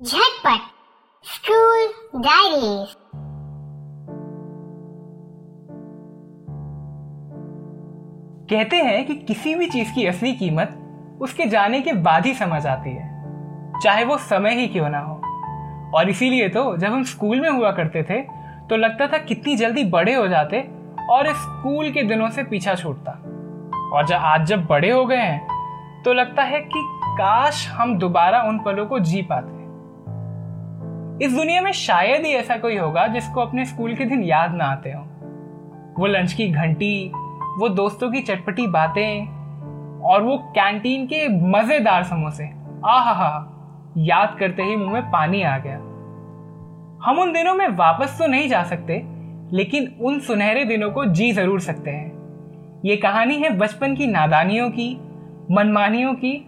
झटपट। School diaries. कहते हैं कि किसी भी चीज़ की असली कीमत उसके जाने के बाद ही समझ आती है, चाहे वो समय ही क्यों ना हो। और इसीलिए तो जब हम स्कूल में हुआ करते थे तो लगता था कितनी जल्दी बड़े हो जाते और स्कूल के दिनों से पीछा छूटता। और जब आज जब बड़े हो गए हैं तो लगता है कि काश हम दोबारा उन पलों को जी पाते। इस दुनिया में शायद ही ऐसा कोई होगा जिसको अपने स्कूल के दिन याद ना आते हो। वो लंच की घंटी, वो दोस्तों की चटपटी बातें, और वो कैंटीन के मज़ेदार समोसे। आह हा याद करते ही मुँह में पानी आ गया। हम उन दिनों में वापस तो नहीं जा सकते, लेकिन उन सुनहरे दिनों को जी ज़रूर सकते हैं। ये कहानी है बचपन की नादानियों की, मनमानियों की,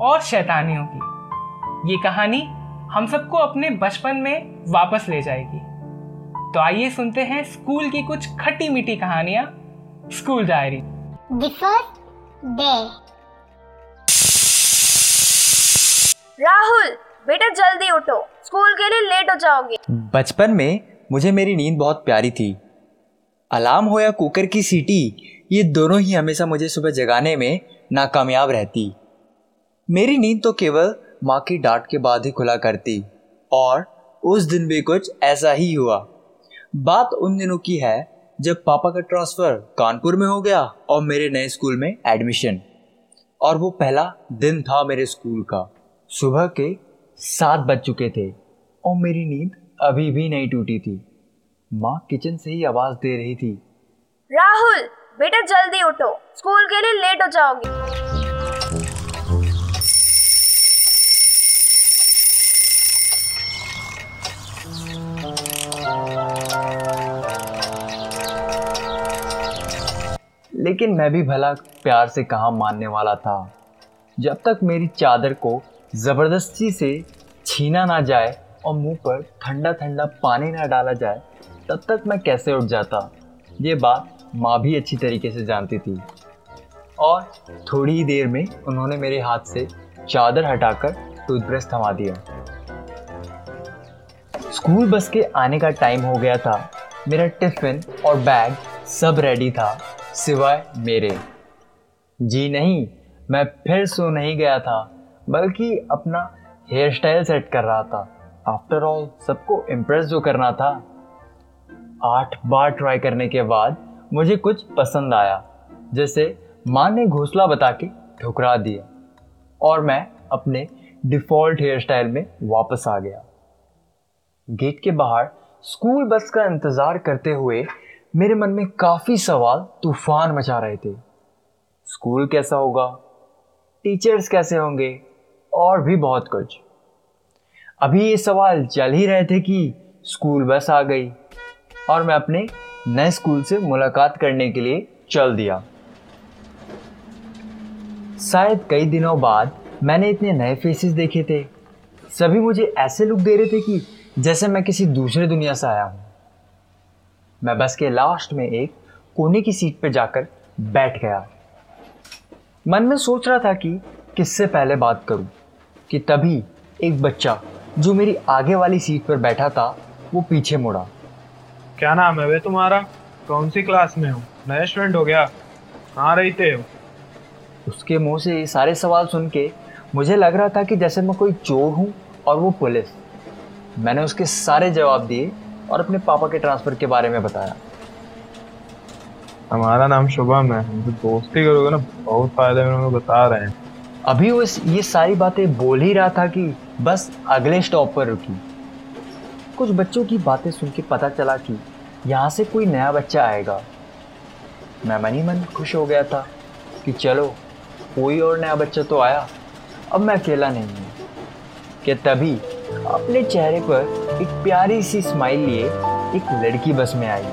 और शैतानियों की। ये कहानी हम सबको अपने बचपन में वापस ले जाएगी। तो आइए सुनते हैं स्कूल की कुछ खट्टी मीठी कहानियाँ school diary. The first day Rahul बेटा जल्दी उठो। स्कूल के लिए लेट हो जाओगे। बचपन में मुझे मेरी नींद बहुत प्यारी थी। अलार्म हो या कुकर की सीटी ये दोनों ही हमेशा मुझे सुबह जगाने में नाकामयाब रहती। मेरी नींद तो केवल माँ की डांट के बाद ही खुला करती, और उस दिन भी कुछ ऐसा ही हुआ। बात उन दिनों की है, जब पापा का ट्रांसफ़र कानपुर में हो गया और मेरे नए स्कूल में एडमिशन। और वो पहला दिन था मेरे स्कूल का। सुबह के सात बज चुके थे, और मेरी नींद अभी भी नहीं टूटी थी। माँ किचन से ही आवाज़ दे रही थी, राहुल, बेटा जल्दी उठो। स्कूल के लिए लेट हो जाओगे। लेकिन मैं भी भला प्यार से कहाँ मानने वाला था। जब तक मेरी चादर को ज़बरदस्ती से छीना ना जाए और मुँह पर ठंडा ठंडा पानी ना डाला जाए, तब तक मैं कैसे उठ जाता? ये बात माँ भी अच्छी तरीके से जानती थी। और थोड़ी ही देर में उन्होंने मेरे हाथ से चादर हटाकर टूथब्रश थमा दिया। स्कूल बस के आने का टाइम हो गया था। मेरा टिफ़िन और बैग सब रेडी था। सिवाय मेरे। जी नहीं, मैं फिर सो नहीं गया था, बल्कि अपना हेयर स्टाइल सेट कर रहा था। आफ्टर ऑल सबको इम्प्रेस जो करना था। आठ बार ट्राई करने के बाद मुझे कुछ पसंद आया, जैसे माँ ने घोसला बता के ठुकरा दिया और मैं अपने डिफ़ॉल्ट हेयर स्टाइल में वापस आ गया। गेट के बाहर स्कूल बस का इंतज़ार करते हुए मेरे मन में काफ़ी सवाल तूफ़ान मचा रहे थे। स्कूल कैसा होगा? टीचर्स कैसे होंगे? और भी बहुत कुछ। अभी ये सवाल चल ही रहे थे कि स्कूल बस आ गई और मैं अपने नए स्कूल से मुलाकात करने के लिए चल दिया। शायद कई दिनों बाद मैंने इतने नए फेसेस देखे थे। सभी मुझे ऐसे लुक दे रहे थे कि जैसे मैं किसी दूसरे दुनिया से आया हूँ। मैं बस के लास्ट में एक कोने की सीट पर जाकर बैठ गया। मन में सोच रहा था कि किससे पहले बात करूँ कि तभी एक बच्चा जो मेरी आगे वाली सीट पर बैठा था वो पीछे मुड़ा। क्या नाम है वे तुम्हारा? कौन सी क्लास में हो? नया स्टूडेंट हो गया? कहाँ रहते हो? उसके मुँह से ये सारे सवाल सुन के मुझे लग रहा था कि जैसे मैं कोई चोर हूँ और वो पुलिस। मैंने उसके सारे जवाब दिए और अपने पापा के ट्रांसफ़र के बारे में बताया। हमारा नाम शुभम है तो दोस्ती करोगे ना बहुत फ़ायदे में बता रहे हैं। अभी वो ये सारी बातें बोल ही रहा था कि बस अगले स्टॉप पर रुकी। कुछ बच्चों की बातें सुन के पता चला कि यहाँ से कोई नया बच्चा आएगा। मैं मन ही मन खुश हो गया था कि चलो कोई और नया बच्चा तो आया। अब मैं अकेला नहीं हूँ। कि तभी अपने चेहरे पर एक प्यारी सी स्माइल लिए एक लड़की बस में आई।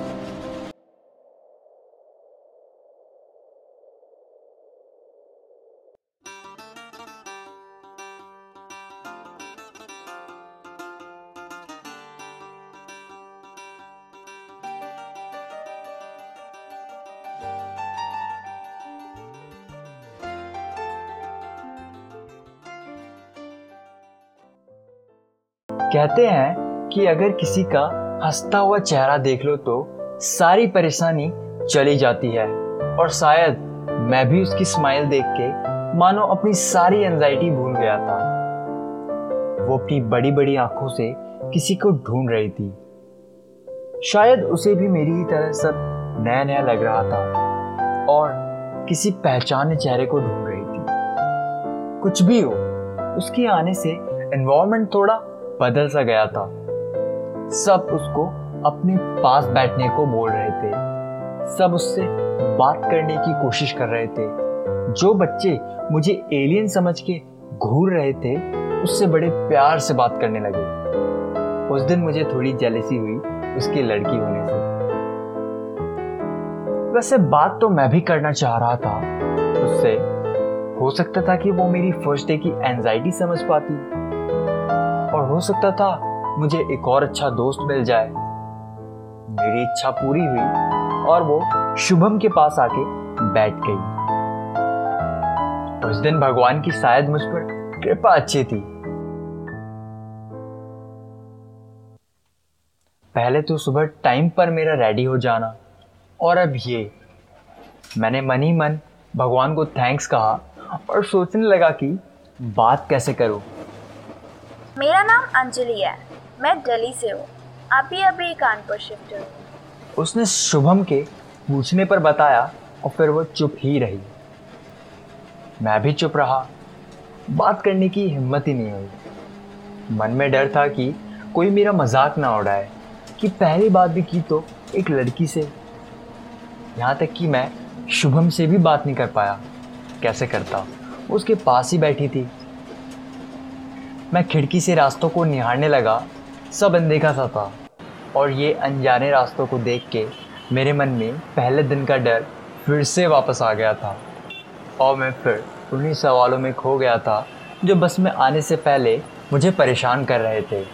कहते हैं कि अगर किसी का हंसता हुआ चेहरा देख लो तो सारी परेशानी चली जाती है। और शायद मैं भी उसकी स्माइल देख के, मानो अपनी सारी एंजाइटी भूल गया था। वो अपनी बड़ी बड़ी आँखों से किसी को ढूंढ रही थी। शायद उसे भी मेरी ही तरह सब नया नया लग रहा था और किसी पहचाने चेहरे को ढूंढ रही थी। कुछ भी हो, उसके आने से एनवायरनमेंट थोड़ा बदल सा गया था। सब उसको अपने पास बैठने को बोल रहे थे। सब उससे बात करने की कोशिश कर रहे थे। जो बच्चे मुझे एलियन समझ के घूर रहे थे, उससे बड़े प्यार से बात करने लगे। उस दिन मुझे थोड़ी जेलसी हुई उसकी लड़की होने से। वैसे बात तो मैं भी करना चाह रहा था। उससे हो सकता था कि वो मेरी फ़र्स्ट डे की एंजाइटी समझ पाती। और हो सकता था मुझे एक और अच्छा दोस्त मिल जाए। मेरी इच्छा पूरी हुई और वो शुभम के पास आके बैठ गई। उस दिन भगवान की शायद मुझ पर कृपा अच्छी थी। पहले तो सुबह टाइम पर मेरा रेडी हो जाना और अब ये। मैंने मन ही मन भगवान को थैंक्स कहा और सोचने लगा कि बात कैसे करूँ? मेरा नाम अंजलि है। मैं दिल्ली से हूँ। अभी अभी कानपुर शिफ्ट हुई। उसने शुभम के पूछने पर बताया और फिर वो चुप ही रही। मैं भी चुप रहा। बात करने की हिम्मत ही नहीं हुई। मन में डर था कि कोई मेरा मज़ाक ना उड़ाए, कि पहली बात भी की तो एक लड़की से। यहाँ तक कि मैं शुभम से भी बात नहीं कर पाया। कैसे करता? उसके पास ही बैठी थी। मैं खिड़की से रास्तों को निहारने लगा सब अनदेखा सा था। और ये अनजाने रास्तों को देख के मेरे मन में पहले दिन का डर फिर से वापस आ गया था। और मैं फिर उन्हीं सवालों में खो गया था जो बस में आने से पहले मुझे परेशान कर रहे थे।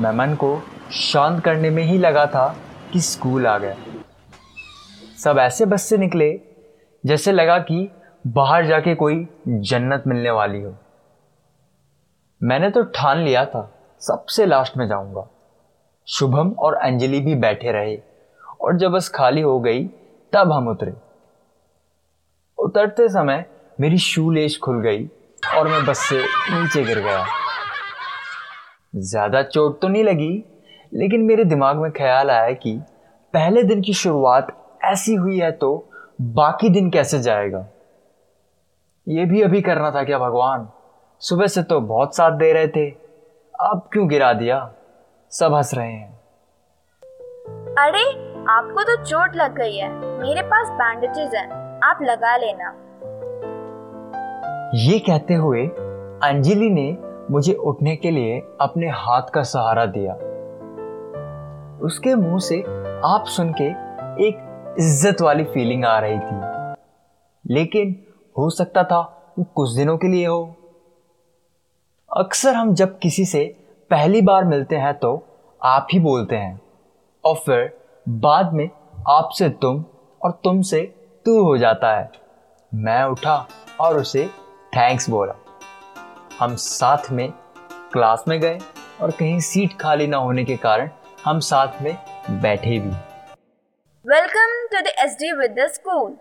मैं मन को शांत करने में ही लगा था कि स्कूल आ गया। सब ऐसे बस से निकले जैसे लगा कि बाहर जाके कोई जन्नत मिलने वाली हो। मैंने तो ठान लिया था सबसे लास्ट में जाऊँगा। शुभम और अंजलि भी बैठे रहे और जब बस खाली हो गई, तब हम उतरे। उतरते समय मेरी शू लेस खुल गई और मैं बस से नीचे गिर गया। ज़्यादा चोट तो नहीं लगी, लेकिन मेरे दिमाग में ख्याल आया कि पहले दिन की शुरुआत ऐसी हुई है तो बाकी दिन कैसे जाएगा? ये भी अभी करना था क्या भगवान? सुबह से तो बहुत साथ दे रहे थे। अब क्यों गिरा दिया? सब हंस रहे हैं। अरे आपको तो चोट लग गई है। मेरे पास बैंडेजेस हैं। आप लगा लेना। ये कहते हुए अंजलि ने मुझे उठने के लिए अपने हाथ का सहारा दिया। उसके मुँह से आप सुन के एक इज़्ज़त वाली फीलिंग आ रही थी। लेकिन हो सकता था वो कुछ दिनों के लिए हो। अक्सर हम जब किसी से पहली बार मिलते हैं तो आप ही बोलते हैं और फिर बाद में आपसे तुम और तुमसे तू हो जाता है मैं उठा और उसे थैंक्स बोला हम साथ में क्लास में गए और कहीं सीट खाली ना होने के कारण हम साथ में बैठे भी Welcome to the SD school School.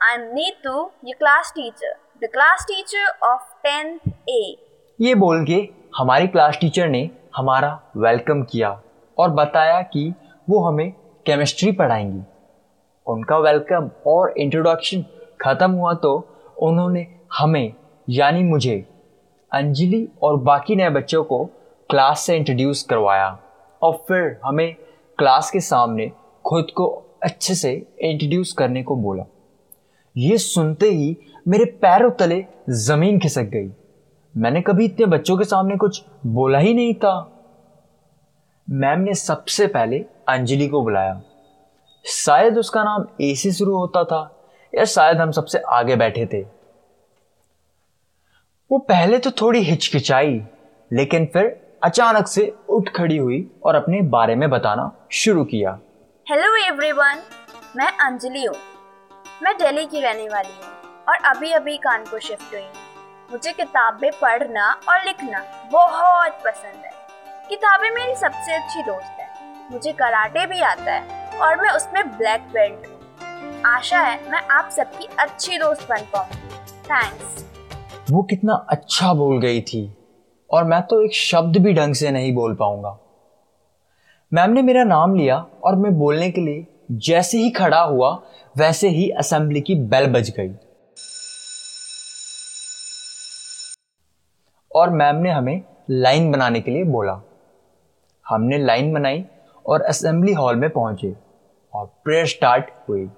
I'm Neetu, your class teacher, the class teacher of 10th A. ये बोल के हमारी क्लास टीचर ने हमारा वेलकम किया और बताया कि वो हमें केमिस्ट्री पढ़ाएँगी। उनका वेलकम और इंट्रोडक्शन ख़त्म हुआ तो उन्होंने हमें, यानी मुझे, अंजलि और बाकी नए बच्चों को क्लास से इंट्रोड्यूस करवाया और फिर हमें क्लास के सामने खुद को अच्छे से इंट्रोड्यूस करने को बोला। ये सुनते ही मेरे पैरों तले ज़मीन खिसक गई। मैंने कभी इतने बच्चों के सामने कुछ बोला ही नहीं था। मैम ने सबसे पहले अंजलि को बुलाया। शायद उसका नाम ए से शुरू होता था या शायद हम सबसे आगे बैठे थे। वो पहले तो थोड़ी हिचकिचाई, लेकिन फिर अचानक से उठ खड़ी हुई और अपने बारे में बताना शुरू किया। हेलो एवरीवन मैं अंजलि हूँ। मैं दिल्ली की रहने वाली हूँ और अभी अभी कानपुर शिफ्ट हुई हूँ। मुझे किताबें पढ़ना और लिखना बहुत पसंद है। किताबें मेरी सबसे अच्छी दोस्त है। मुझे कराटे भी आता है और मैं उसमें ब्लैक बेल्ट हूँ। आशा है मैं आप सबकी अच्छी दोस्त बन पाऊँ। थैंक्स वो कितना अच्छा बोल गई थी और मैं तो एक शब्द भी ढंग से नहीं बोल पाऊँगा। मैम ने मेरा नाम लिया और मैं बोलने के लिए जैसे ही खड़ा हुआ, वैसे ही असेंबली की बेल बज गई। और मैम ने हमें लाइन बनाने के लिए बोला। हमने लाइन बनाई और असेंबली हॉल में पहुँचे और प्रेयर स्टार्ट हुई।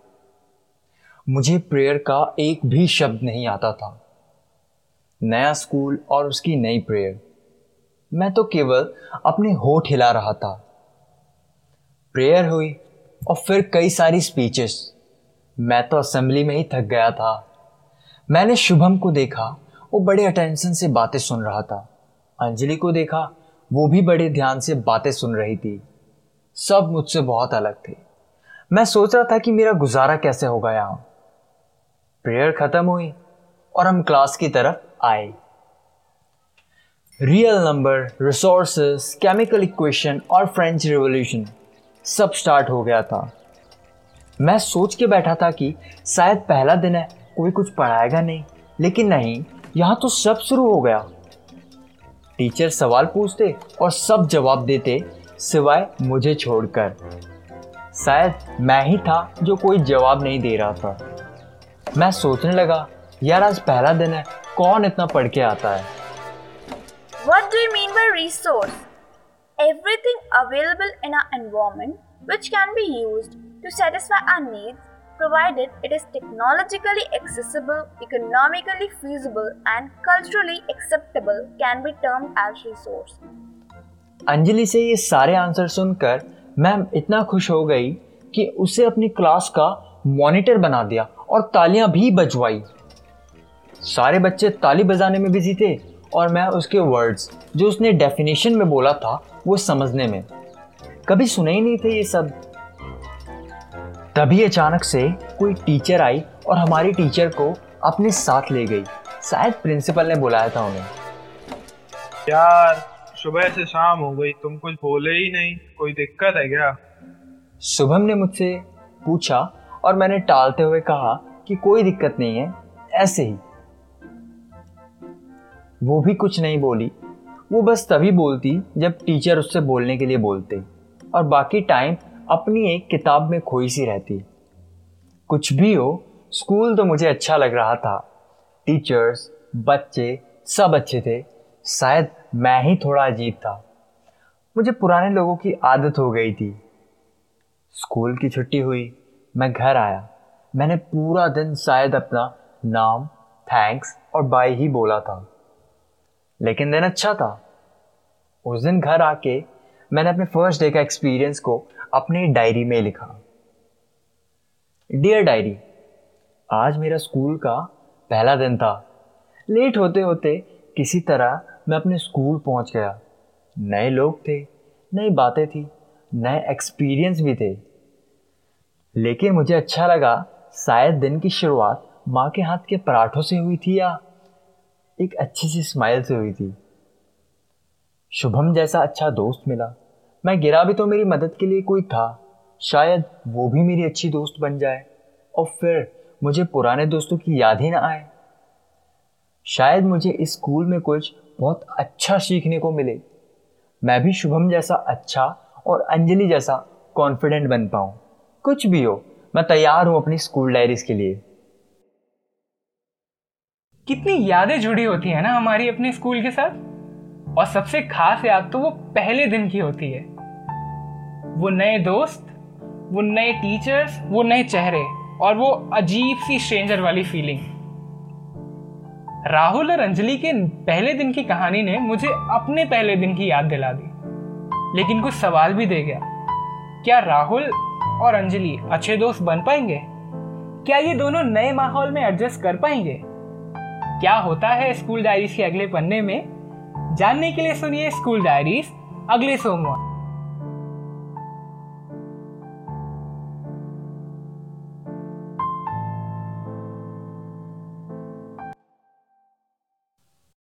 मुझे प्रेयर का एक भी शब्द नहीं आता था। नया स्कूल और उसकी नई प्रेयर। मैं तो केवल अपने होठ हिला रहा था। प्रेयर हुई और फिर कई सारी स्पीचेस मैं तो असेंबली में ही थक गया था। मैंने शुभम को देखा। वो बड़े अटेंशन से बातें सुन रहा था। अंजलि को देखा, वो भी बड़े ध्यान से बातें सुन रही थी। सब मुझसे बहुत अलग थे। मैं सोच रहा था कि मेरा गुजारा कैसे होगा यहाँ। प्रेयर खत्म हुई और हम क्लास की तरफ़ आए। Real number resources chemical equation और फ्रेंच रिवॉल्यूशन सब स्टार्ट हो गया था। मैं सोच के बैठा था कि शायद पहला दिन है, कोई कुछ पढ़ाएगा नहीं। लेकिन नहीं यहाँ तो सब शुरू हो गया टीचर सवाल पूछते और सब जवाब देते सिवाय मुझे छोड़कर शायद मैं ही था जो कोई जवाब नहीं दे रहा था मैं सोचने लगा यार आज पहला दिन है कौन इतना पढ़ के आता है What do you mean by resource? Everything available in our environment which can be used to satisfy our needs provided it is technologically accessible, economically feasible, and culturally acceptable can be termed as resource. Anjali से ये सारे answer सुनकर ma'am इतना खुश हो गई कि उसे अपनी क्लास का मॉनिटर बना दिया और तालियाँ भी बजवाई। सारे बच्चे ताली बजाने में बिज़ी थे और मैं उसके वर्ड्स जो उसने डेफिनेशन में बोला था वो समझने में। कभी सुने ही नहीं थे ये सब। तभी अचानक से कोई टीचर आई और हमारी टीचर को अपने साथ ले गई। शायद प्रिंसिपल ने बुलाया था उन्हें। यार सुबह से शाम हो गई तुम कुछ बोले ही नहीं। कोई दिक्कत है क्या? शुभम ने मुझसे पूछा और मैंने टालते हुए कहा कि कोई दिक्कत नहीं है ऐसे ही। वो भी कुछ नहीं बोली। वो बस तभी बोलती जब टीचर उससे बोलने के लिए बोलते। और बाकी टाइम अपनी एक किताब में खोई सी रहती। कुछ भी हो, स्कूल तो मुझे अच्छा लग रहा था। टीचर्स, बच्चे, सब अच्छे थे। शायद मैं ही थोड़ा अजीब था। मुझे पुराने लोगों की आदत हो गई थी। स्कूल की छुट्टी हुई, मैं घर आया। मैंने पूरा दिन शायद अपना नाम थैंक्स और बाय ही बोला था। लेकिन दिन अच्छा था। उस दिन घर आके मैंने अपने फ़र्स्ट डे का एक्सपीरियंस को अपनी डायरी में लिखा। डियर डायरी, आज मेरा स्कूल का पहला दिन था। लेट होते होते किसी तरह मैं अपने स्कूल पहुँच गया। नए लोग थे, नई बातें थी, नए एक्सपीरियंस भी थे। लेकिन मुझे अच्छा लगा, शायद दिन की शुरुआत माँ के हाथ के पराठों से हुई थी या एक अच्छी सी स्माइल से हुई थी। शुभम जैसा अच्छा दोस्त मिला। मैं गिरा भी तो मेरी मदद के लिए कोई था। शायद वो भी मेरी अच्छी दोस्त बन जाए। और फिर मुझे पुराने दोस्तों की याद ही ना आए। शायद मुझे इस स्कूल में कुछ बहुत अच्छा सीखने को मिले। मैं भी शुभम जैसा अच्छा और अंजलि जैसा कॉन्फिडेंट बन पाऊँ। कुछ भी हो, मैं तैयार हूँ अपनी स्कूल डायरीज के लिए। कितनी यादें जुड़ी होती है ना हमारी अपने स्कूल के साथ। और सबसे खास याद तो वो पहले दिन की होती है। वो नए दोस्त, वो नए टीचर्स वो नए चेहरे और वो अजीब सी स्ट्रेंजर वाली फीलिंग राहुल और अंजलि के पहले दिन की कहानी ने मुझे अपने पहले दिन की याद दिला दी। लेकिन कुछ सवाल भी दे गया। क्या राहुल और अंजलि अच्छे दोस्त बन पाएँगे? क्या ये दोनों नए माहौल में एडजस्ट कर पाएँगे? क्या होता है स्कूल डायरीज के अगले पन्ने में? जानने के लिए सुनिए स्कूल डायरीज अगले सोमवार।